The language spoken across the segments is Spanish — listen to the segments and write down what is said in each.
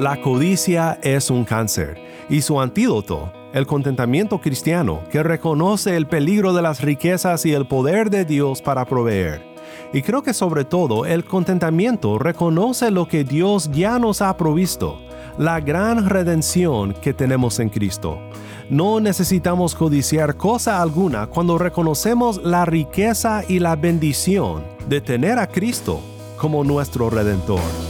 La codicia es un cáncer y su antídoto, el contentamiento cristiano, que reconoce el peligro de las riquezas y el poder de Dios para proveer. Y creo que sobre todo el contentamiento reconoce lo que Dios ya nos ha provisto, la gran redención que tenemos en Cristo. No necesitamos codiciar cosa alguna cuando reconocemos la riqueza y la bendición de tener a Cristo como nuestro redentor.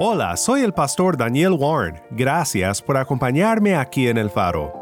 Hola, soy el pastor Daniel Warren. Gracias por acompañarme aquí en el faro.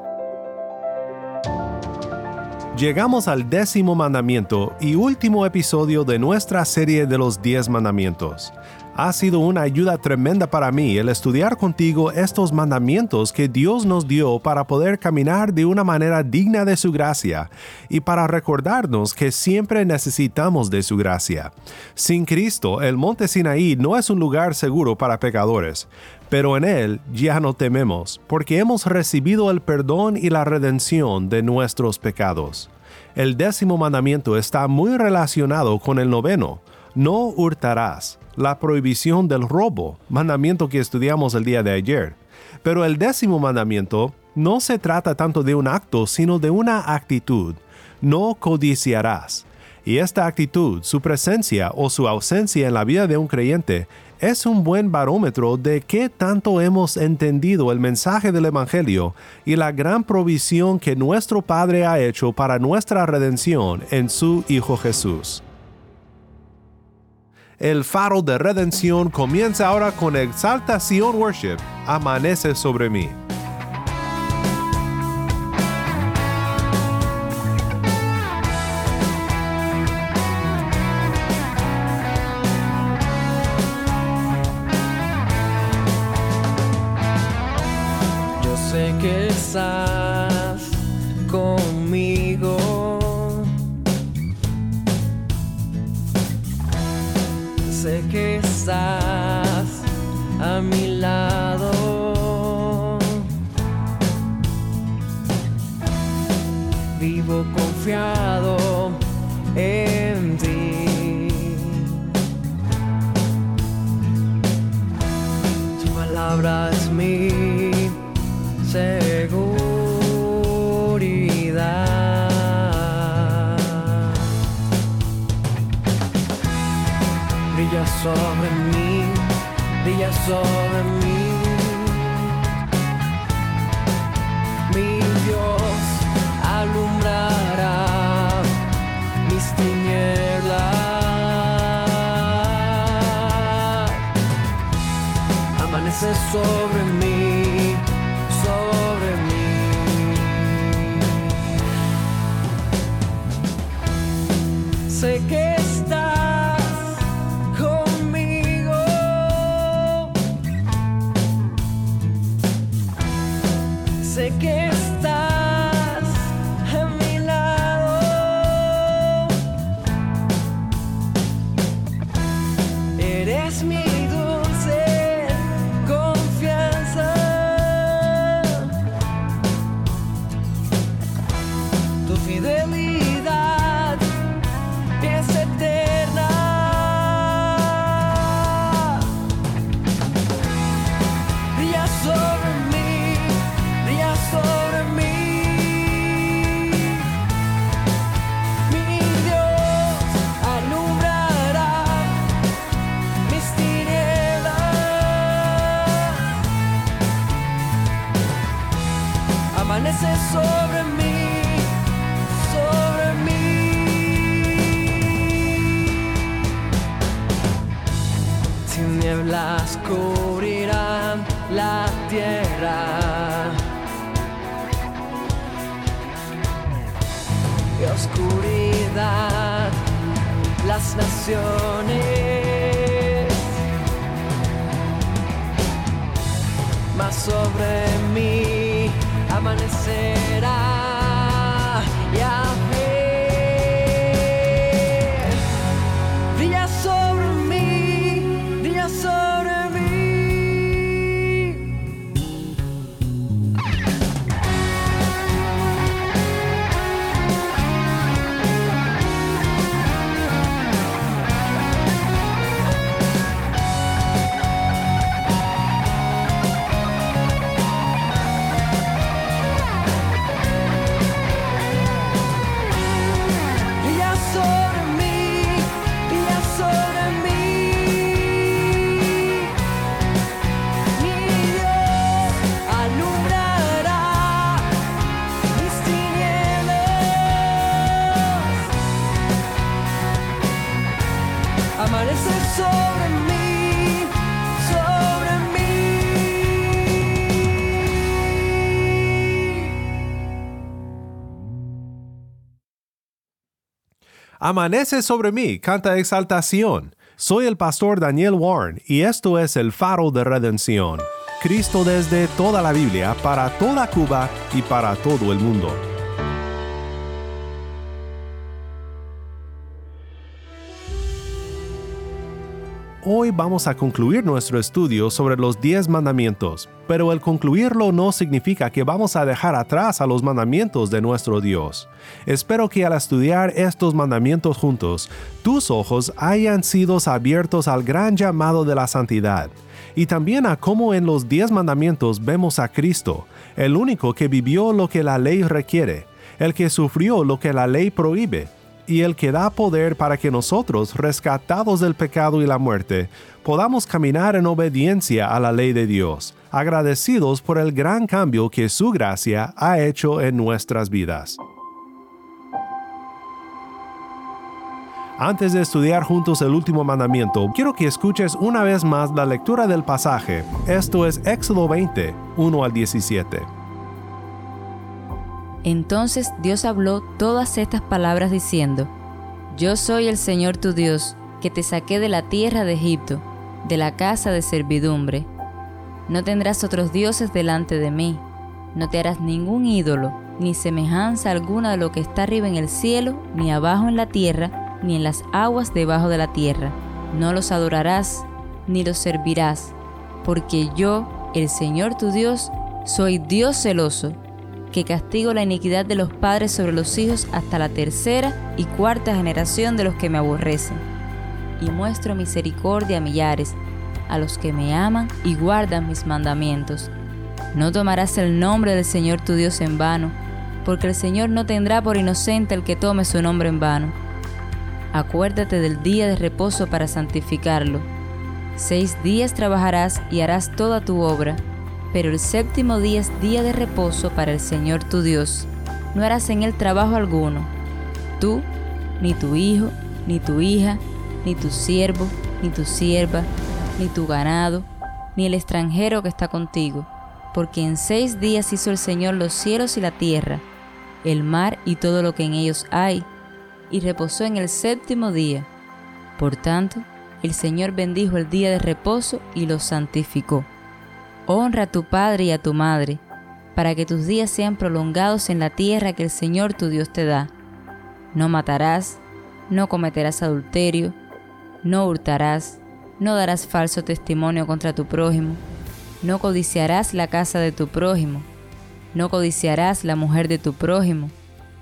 Llegamos al décimo mandamiento y último episodio de nuestra serie de los diez mandamientos. Ha sido una ayuda tremenda para mí el estudiar contigo estos mandamientos que Dios nos dio para poder caminar de una manera digna de su gracia y para recordarnos que siempre necesitamos de su gracia. Sin Cristo, el monte Sinaí no es un lugar seguro para pecadores, pero en Él ya no tememos, porque hemos recibido el perdón y la redención de nuestros pecados. El décimo mandamiento está muy relacionado con el noveno, no hurtarás la prohibición del robo, mandamiento que estudiamos el día de ayer. Pero el décimo mandamiento no se trata tanto de un acto, sino de una actitud. No codiciarás. Y esta actitud, su presencia o su ausencia en la vida de un creyente, es un buen barómetro de qué tanto hemos entendido el mensaje del Evangelio y la gran provisión que nuestro Padre ha hecho para nuestra redención en su Hijo Jesús. El faro de redención comienza ahora con Exaltación Worship, Amanece sobre mí. Yo sé que mi lado. Vivo confiado en ti. Tu palabra es mi seguridad. Sobre mí, brilla sobre Amanece sobre mí, canta exaltación. Soy el pastor Daniel Warren y esto es el faro de redención. Cristo desde toda la Biblia, para toda Cuba y para todo el mundo. Hoy vamos a concluir nuestro estudio sobre los 10 mandamientos, pero el concluirlo no significa que vamos a dejar atrás a los mandamientos de nuestro Dios. Espero que al estudiar estos mandamientos juntos, tus ojos hayan sido abiertos al gran llamado de la santidad, y también a cómo en los 10 mandamientos vemos a Cristo, el único que vivió lo que la ley requiere, el que sufrió lo que la ley prohíbe, y el que da poder para que nosotros, rescatados del pecado y la muerte, podamos caminar en obediencia a la ley de Dios, agradecidos por el gran cambio que su gracia ha hecho en nuestras vidas. Antes de estudiar juntos el último mandamiento, quiero que escuches una vez más la lectura del pasaje. Esto es Éxodo 20, 1 al 17. Entonces Dios habló todas estas palabras diciendo, Yo soy el Señor tu Dios, que te saqué de la tierra de Egipto, de la casa de servidumbre. No tendrás otros dioses delante de mí, no te harás ningún ídolo, ni semejanza alguna de lo que está arriba en el cielo, ni abajo en la tierra, ni en las aguas debajo de la tierra. No los adorarás, ni los servirás, porque yo, el Señor tu Dios, soy Dios celoso que castigo la iniquidad de los padres sobre los hijos hasta la tercera y cuarta generación de los que me aborrecen. Y muestro misericordia a millares, a los que me aman y guardan mis mandamientos. No tomarás el nombre del Señor tu Dios en vano, porque el Señor no tendrá por inocente el que tome su nombre en vano. Acuérdate del día de reposo para santificarlo. Seis días trabajarás y harás toda tu obra pero el séptimo día es día de reposo para el Señor tu Dios. No harás en él trabajo alguno, tú, ni tu hijo, ni tu hija, ni tu siervo, ni tu sierva, ni tu ganado, ni el extranjero que está contigo, porque en seis días hizo el Señor los cielos y la tierra, el mar y todo lo que en ellos hay, y reposó en el séptimo día. Por tanto, el Señor bendijo el día de reposo y lo santificó. Honra a tu padre y a tu madre, para que tus días sean prolongados en la tierra que el Señor tu Dios te da. No matarás, no cometerás adulterio, no hurtarás, no darás falso testimonio contra tu prójimo, no codiciarás la casa de tu prójimo, no codiciarás la mujer de tu prójimo,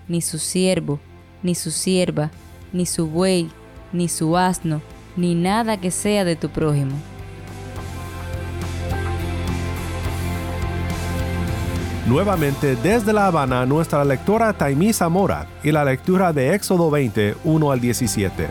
ni su siervo, ni su sierva, ni su buey, ni su asno, ni nada que sea de tu prójimo. Nuevamente desde La Habana, nuestra lectora Taimí Zamora y la lectura de Éxodo 20, 1 al 17.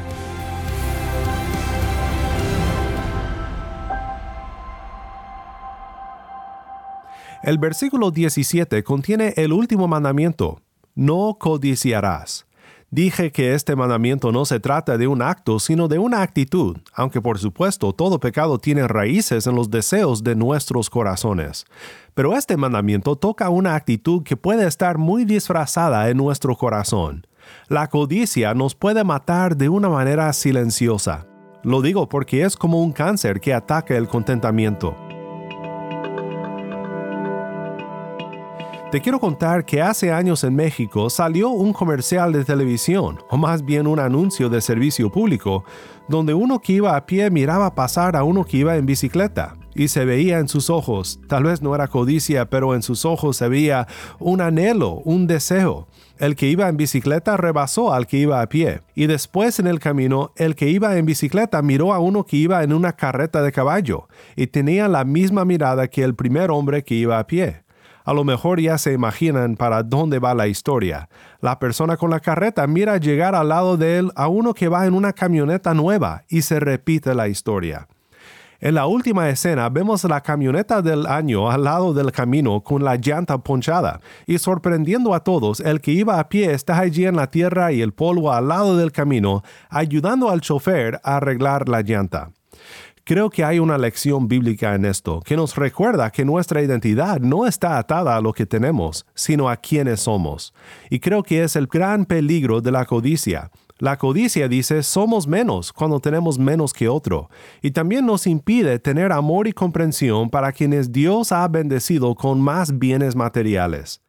El versículo 17 contiene el último mandamiento, no codiciarás. Dije que este mandamiento no se trata de un acto, sino de una actitud, aunque por supuesto todo pecado tiene raíces en los deseos de nuestros corazones. Pero este mandamiento toca una actitud que puede estar muy disfrazada en nuestro corazón. La codicia nos puede matar de una manera silenciosa. Lo digo porque es como un cáncer que ataca el contentamiento. Te quiero contar que hace años en México salió un comercial de televisión, o más bien un anuncio de servicio público, donde uno que iba a pie miraba pasar a uno que iba en bicicleta, y se veía en sus ojos, tal vez no era codicia, pero en sus ojos se veía un anhelo, un deseo. El que iba en bicicleta rebasó al que iba a pie, y después en el camino el que iba en bicicleta miró a uno que iba en una carreta de caballo, y tenía la misma mirada que el primer hombre que iba a pie. A lo mejor ya se imaginan para dónde va la historia. La persona con la carreta mira llegar al lado de él a uno que va en una camioneta nueva y se repite la historia. En la última escena vemos la camioneta del año al lado del camino con la llanta ponchada y sorprendiendo a todos, el que iba a pie está allí en la tierra y el polvo al lado del camino, ayudando al chofer a arreglar la llanta. Creo que hay una lección bíblica en esto que nos recuerda que nuestra identidad no está atada a lo que tenemos, sino a quienes somos. Y creo que es el gran peligro de la codicia. La codicia dice somos menos cuando tenemos menos que otro, y también nos impide tener amor y comprensión para quienes Dios ha bendecido con más bienes materiales.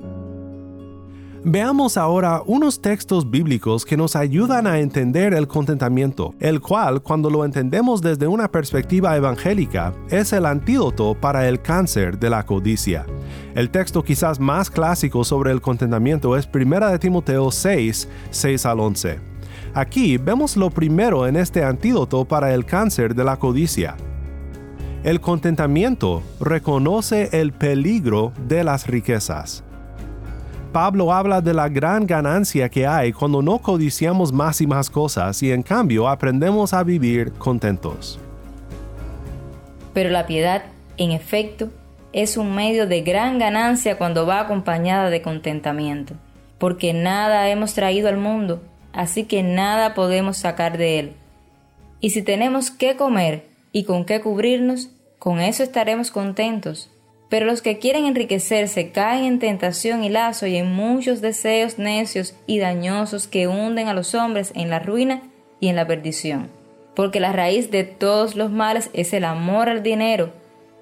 Veamos ahora unos textos bíblicos que nos ayudan a entender el contentamiento, el cual, cuando lo entendemos desde una perspectiva evangélica, es el antídoto para el cáncer de la codicia. El texto quizás más clásico sobre el contentamiento es 1 de Timoteo 6, 6 al 11. Aquí vemos lo primero en este antídoto para el cáncer de la codicia. El contentamiento reconoce el peligro de las riquezas. Pablo habla de la gran ganancia que hay cuando no codiciamos más y más cosas y en cambio aprendemos a vivir contentos. Pero la piedad, en efecto, es un medio de gran ganancia cuando va acompañada de contentamiento, porque nada hemos traído al mundo, así que nada podemos sacar de él. Y si tenemos qué comer y con qué cubrirnos, con eso estaremos contentos. Pero los que quieren enriquecerse caen en tentación y lazo y en muchos deseos necios y dañosos que hunden a los hombres en la ruina y en la perdición. Porque la raíz de todos los males es el amor al dinero,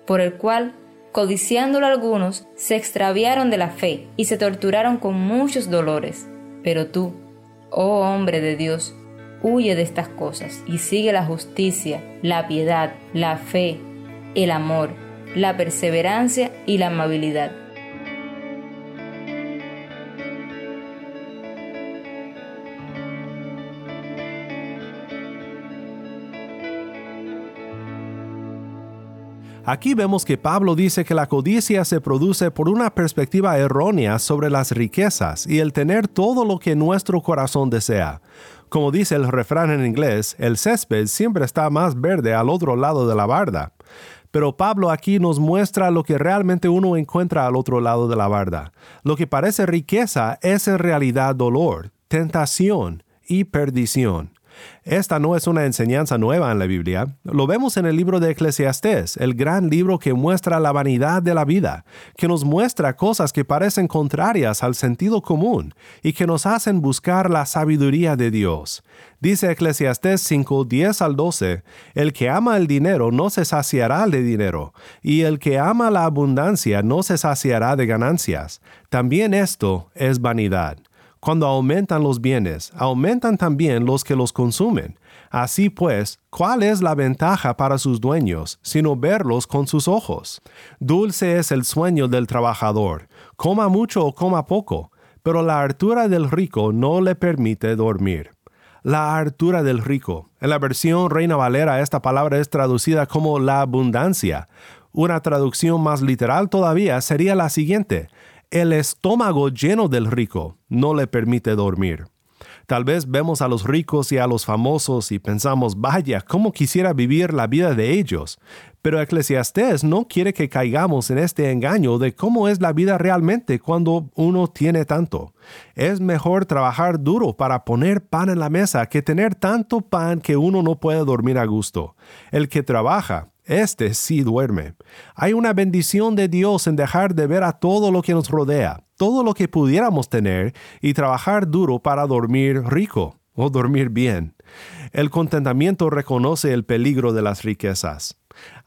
por el cual, codiciándolo algunos, se extraviaron de la fe y se torturaron con muchos dolores. Pero tú, oh hombre de Dios, huye de estas cosas y sigue la justicia, la piedad, la fe, el amor, la perseverancia y la amabilidad. Aquí vemos que Pablo dice que la codicia se produce por una perspectiva errónea sobre las riquezas y el tener todo lo que nuestro corazón desea. Como dice el refrán en inglés, el césped siempre está más verde al otro lado de la barda. Pero Pablo aquí nos muestra lo que realmente uno encuentra al otro lado de la barda. Lo que parece riqueza es en realidad dolor, tentación y perdición. Esta no es una enseñanza nueva en la Biblia. Lo vemos en el libro de Eclesiastés, el gran libro que muestra la vanidad de la vida, que nos muestra cosas que parecen contrarias al sentido común y que nos hacen buscar la sabiduría de Dios. Dice Eclesiastés 5, 10 al 12, el que ama el dinero no se saciará de dinero, y el que ama la abundancia no se saciará de ganancias. También esto es vanidad. Cuando aumentan los bienes, aumentan también los que los consumen. Así pues, ¿cuál es la ventaja para sus dueños, sino verlos con sus ojos? Dulce es el sueño del trabajador, coma mucho o coma poco, pero la hartura del rico no le permite dormir. La hartura del rico. En la versión Reina Valera esta palabra es traducida como la abundancia. Una traducción más literal todavía sería la siguiente, el estómago lleno del rico no le permite dormir. Tal vez vemos a los ricos y a los famosos y pensamos, vaya, ¿cómo quisiera vivir la vida de ellos? Pero Eclesiastés no quiere que caigamos en este engaño de cómo es la vida realmente cuando uno tiene tanto. Es mejor trabajar duro para poner pan en la mesa que tener tanto pan que uno no puede dormir a gusto. El que trabaja, este sí duerme. Hay una bendición de Dios en dejar de ver a todo lo que nos rodea, todo lo que pudiéramos tener y trabajar duro para dormir rico o dormir bien. El contentamiento reconoce el peligro de las riquezas.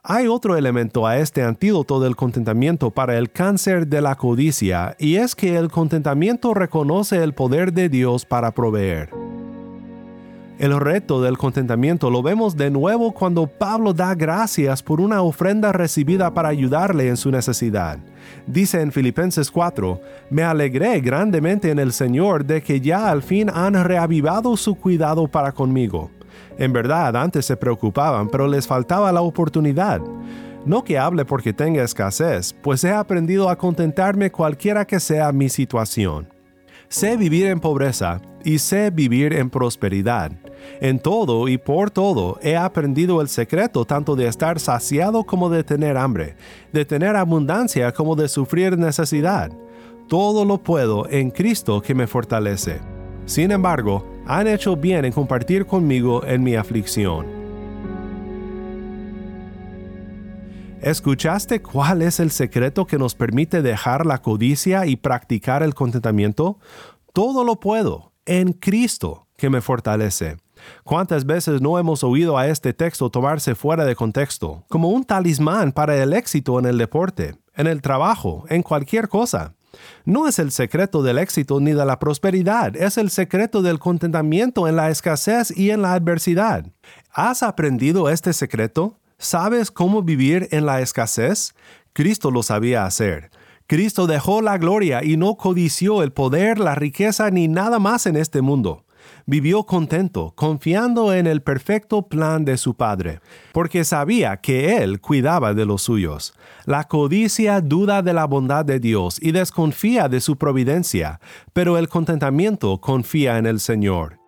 Hay otro elemento a este antídoto del contentamiento para el cáncer de la codicia, y es que el contentamiento reconoce el poder de Dios para proveer. El reto del contentamiento lo vemos de nuevo cuando Pablo da gracias por una ofrenda recibida para ayudarle en su necesidad. Dice en Filipenses 4, Me alegré grandemente en el Señor de que ya al fin han reavivado su cuidado para conmigo. En verdad, antes se preocupaban, pero les faltaba la oportunidad. No que hable porque tenga escasez, pues he aprendido a contentarme cualquiera que sea mi situación. Sé vivir en pobreza y sé vivir en prosperidad. En todo y por todo he aprendido el secreto tanto de estar saciado como de tener hambre, de tener abundancia como de sufrir necesidad. Todo lo puedo en Cristo que me fortalece. Sin embargo, han hecho bien en compartir conmigo en mi aflicción. ¿Escuchaste cuál es el secreto que nos permite dejar la codicia y practicar el contentamiento? Todo lo puedo en Cristo que me fortalece. ¿Cuántas veces no hemos oído a este texto tomarse fuera de contexto, como un talismán para el éxito en el deporte, en el trabajo, en cualquier cosa? No es el secreto del éxito ni de la prosperidad, es el secreto del contentamiento en la escasez y en la adversidad. ¿Has aprendido este secreto? ¿Sabes cómo vivir en la escasez? Cristo lo sabía hacer. Cristo dejó la gloria y no codició el poder, la riqueza ni nada más en este mundo vivió contento, confiando en el perfecto plan de su Padre, porque sabía que Él cuidaba de los suyos. La codicia duda de la bondad de Dios y desconfía de su providencia, pero el contentamiento confía en el Señor.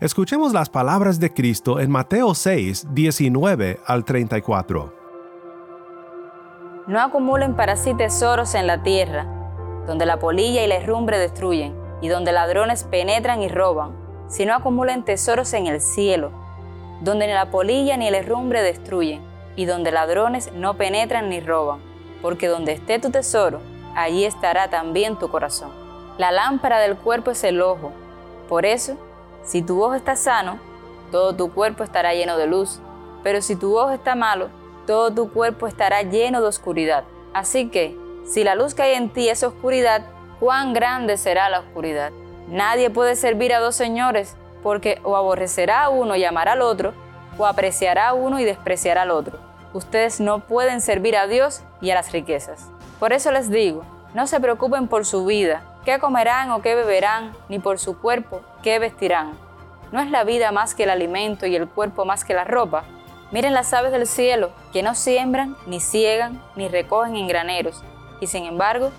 Escuchemos las palabras de Cristo en Mateo 6, 19 al 34. No acumulen para sí tesoros en la tierra, donde la polilla y la herrumbre destruyen, y donde ladrones penetran y roban sino acumulen tesoros en el cielo, donde ni la polilla ni el herrumbre destruyen, y donde ladrones no penetran ni roban, porque donde esté tu tesoro, allí estará también tu corazón. La lámpara del cuerpo es el ojo. Por eso, si tu ojo está sano, todo tu cuerpo estará lleno de luz, pero si tu ojo está malo, todo tu cuerpo estará lleno de oscuridad. Así que, si la luz que hay en ti es oscuridad, cuán grande será la oscuridad. Nadie puede servir a dos señores, porque o aborrecerá a uno y amará al otro, o apreciará a uno y despreciará al otro. Ustedes no pueden servir a Dios y a las riquezas. Por eso les digo, no se preocupen por su vida, qué comerán o qué beberán, ni por su cuerpo, qué vestirán. ¿No es la vida más que el alimento y el cuerpo más que la ropa? Miren las aves del cielo, que no siembran, ni ciegan, ni recogen en graneros, y sin embargo,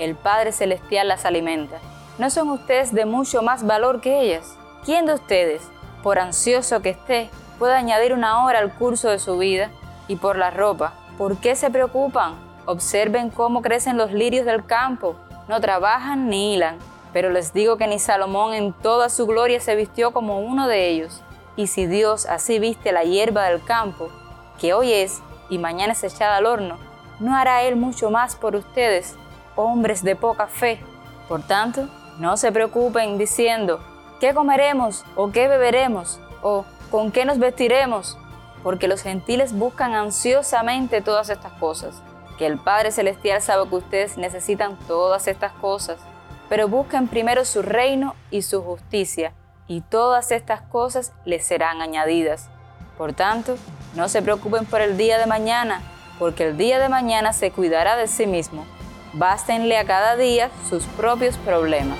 el Padre Celestial las alimenta. ¿No son ustedes de mucho más valor que ellas? ¿Quién de ustedes, por ansioso que esté, puede añadir una hora al curso de su vida? Y por la ropa, ¿por qué se preocupan? Observen cómo crecen los lirios del campo, no trabajan ni hilan, pero les digo que ni Salomón en toda su gloria se vistió como uno de ellos. Y si Dios así viste la hierba del campo, que hoy es y mañana es echada al horno, ¿no hará Él mucho más por ustedes, hombres de poca fe? Por tanto, no se preocupen diciendo, ¿qué comeremos o qué beberemos o con qué nos vestiremos? Porque los gentiles buscan ansiosamente todas estas cosas, que el Padre Celestial sabe que ustedes necesitan todas estas cosas, pero busquen primero su reino y su justicia, y todas estas cosas les serán añadidas. Por tanto, no se preocupen por el día de mañana, porque el día de mañana se cuidará de sí mismo. Bástenle a cada día sus propios problemas.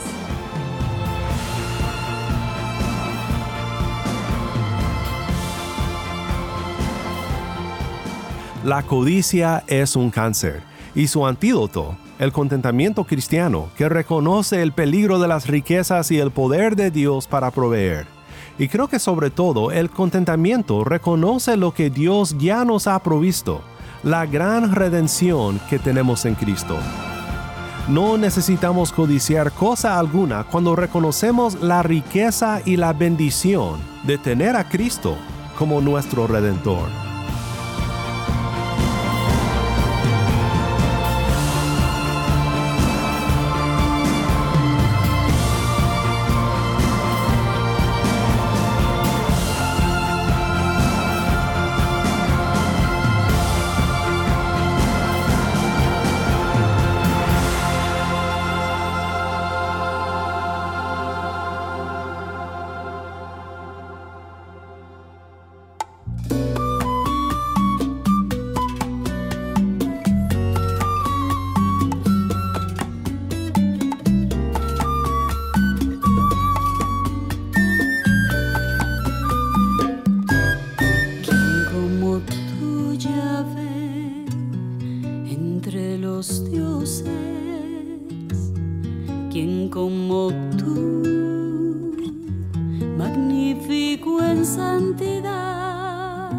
La codicia es un cáncer y su antídoto, el contentamiento cristiano, que reconoce el peligro de las riquezas y el poder de Dios para proveer. Y creo que sobre todo el contentamiento reconoce lo que Dios ya nos ha provisto, la gran redención que tenemos en Cristo. No necesitamos codiciar cosa alguna cuando reconocemos la riqueza y la bendición de tener a Cristo como nuestro redentor. quien como tú, magnífico en santidad,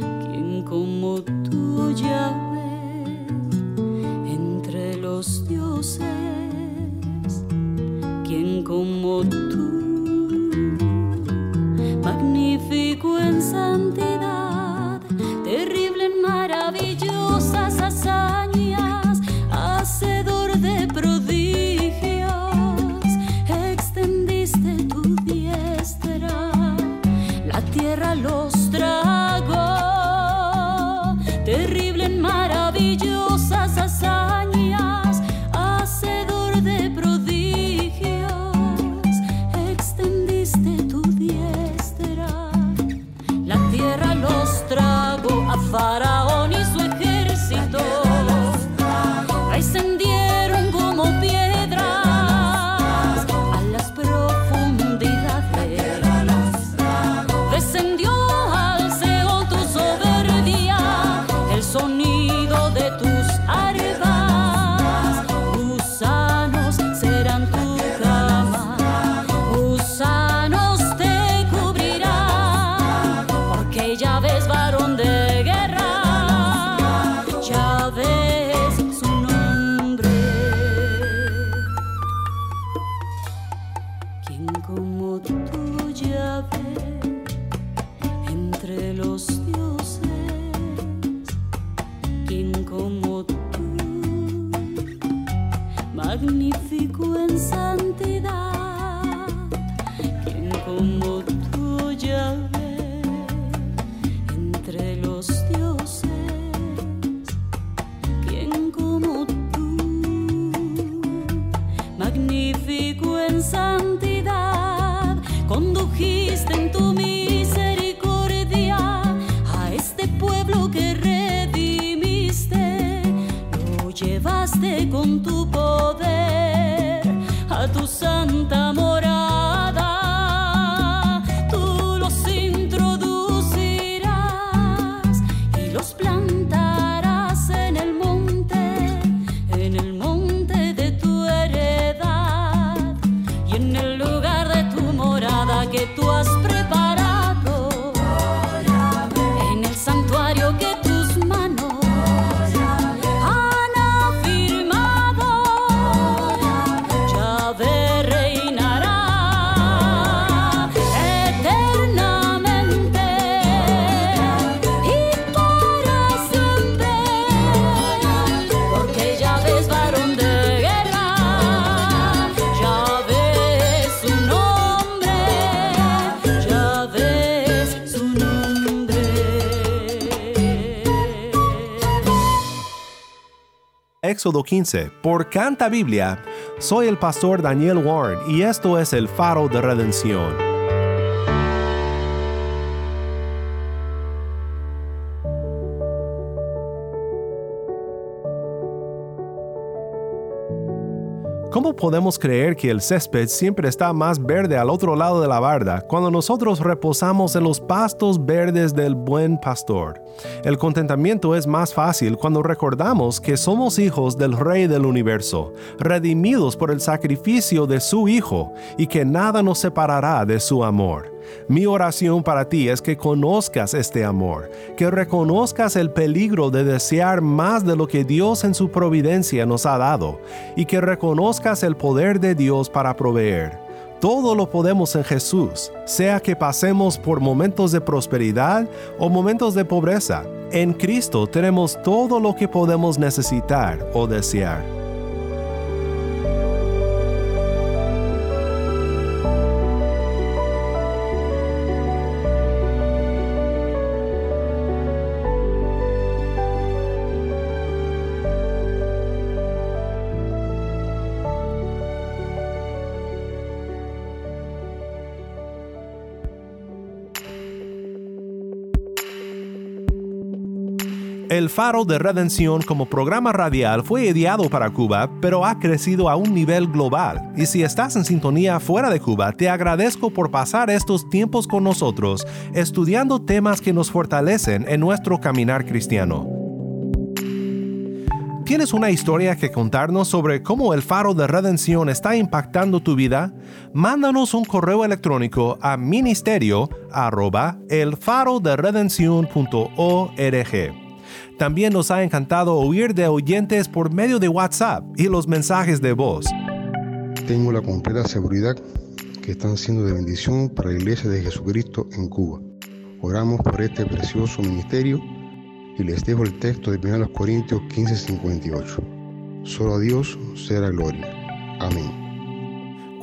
quien como tú ya ve entre los dioses, quien como tú, magnífico en santidad. como Éxodo 15. Por Canta Biblia, soy el pastor Daniel Warren y esto es el faro de redención. ¿Cómo podemos creer que el césped siempre está más verde al otro lado de la barda cuando nosotros reposamos en los pastos verdes del buen pastor? El contentamiento es más fácil cuando recordamos que somos hijos del Rey del universo, redimidos por el sacrificio de su Hijo, y que nada nos separará de su amor. Mi oración para ti es que conozcas este amor, que reconozcas el peligro de desear más de lo que Dios en su providencia nos ha dado, y que reconozcas el poder de Dios para proveer. Todo lo podemos en Jesús, sea que pasemos por momentos de prosperidad o momentos de pobreza. En Cristo tenemos todo lo que podemos necesitar o desear. El Faro de Redención como programa radial fue ideado para Cuba, pero ha crecido a un nivel global. Y si estás en sintonía fuera de Cuba, te agradezco por pasar estos tiempos con nosotros, estudiando temas que nos fortalecen en nuestro caminar cristiano. ¿Tienes una historia que contarnos sobre cómo el faro de redención está impactando tu vida? Mándanos un correo electrónico a ministerio también nos ha encantado oír de oyentes por medio de WhatsApp y los mensajes de voz. Tengo la completa seguridad que están siendo de bendición para la Iglesia de Jesucristo en Cuba. Oramos por este precioso ministerio y les dejo el texto de 1 Corintios 15:58. Solo a Dios será gloria. Amén.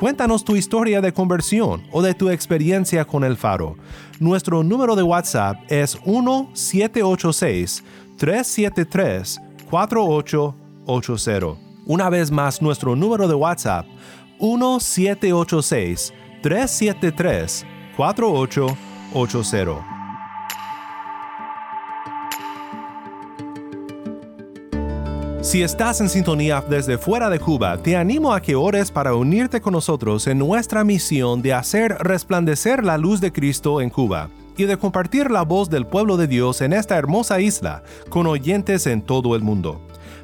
Cuéntanos tu historia de conversión o de tu experiencia con el faro. Nuestro número de WhatsApp es 1786 373-4880. Una vez más, nuestro número de WhatsApp 1786-373-4880. Si estás en sintonía desde fuera de Cuba, te animo a que ores para unirte con nosotros en nuestra misión de hacer resplandecer la luz de Cristo en Cuba y de compartir la voz del pueblo de Dios en esta hermosa isla con oyentes en todo el mundo.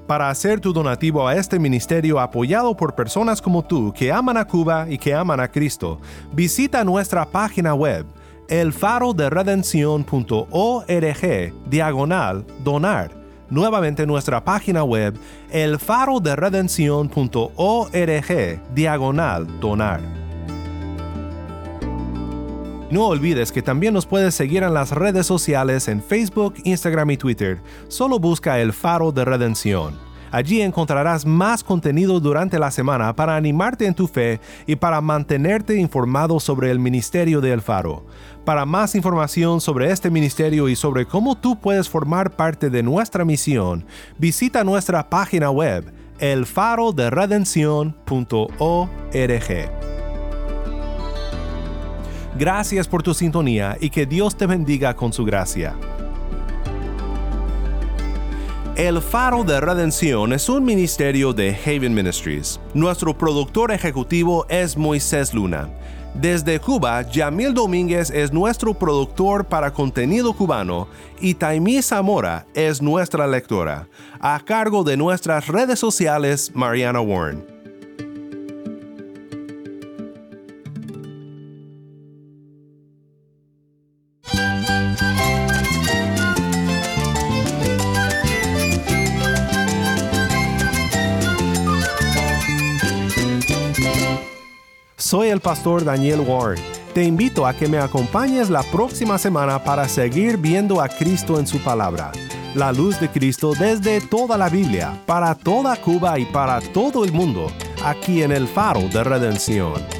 Para hacer tu donativo a este ministerio apoyado por personas como tú que aman a Cuba y que aman a Cristo, visita nuestra página web elfaroderedención.org diagonal donar. Nuevamente nuestra página web elfaroderedención.org diagonal donar. No olvides que también nos puedes seguir en las redes sociales en Facebook, Instagram y Twitter. Solo busca el faro de redención. Allí encontrarás más contenido durante la semana para animarte en tu fe y para mantenerte informado sobre el ministerio de El Faro. Para más información sobre este ministerio y sobre cómo tú puedes formar parte de nuestra misión, visita nuestra página web elfaroderedención.org. Gracias por tu sintonía y que Dios te bendiga con su gracia. El Faro de Redención es un ministerio de Haven Ministries. Nuestro productor ejecutivo es Moisés Luna. Desde Cuba, Yamil Domínguez es nuestro productor para contenido cubano y Taimí Zamora es nuestra lectora. A cargo de nuestras redes sociales, Mariana Warren. Pastor Daniel Warren. Te invito a que me acompañes la próxima semana para seguir viendo a Cristo en su palabra. La luz de Cristo desde toda la Biblia, para toda Cuba y para todo el mundo, aquí en el faro de redención.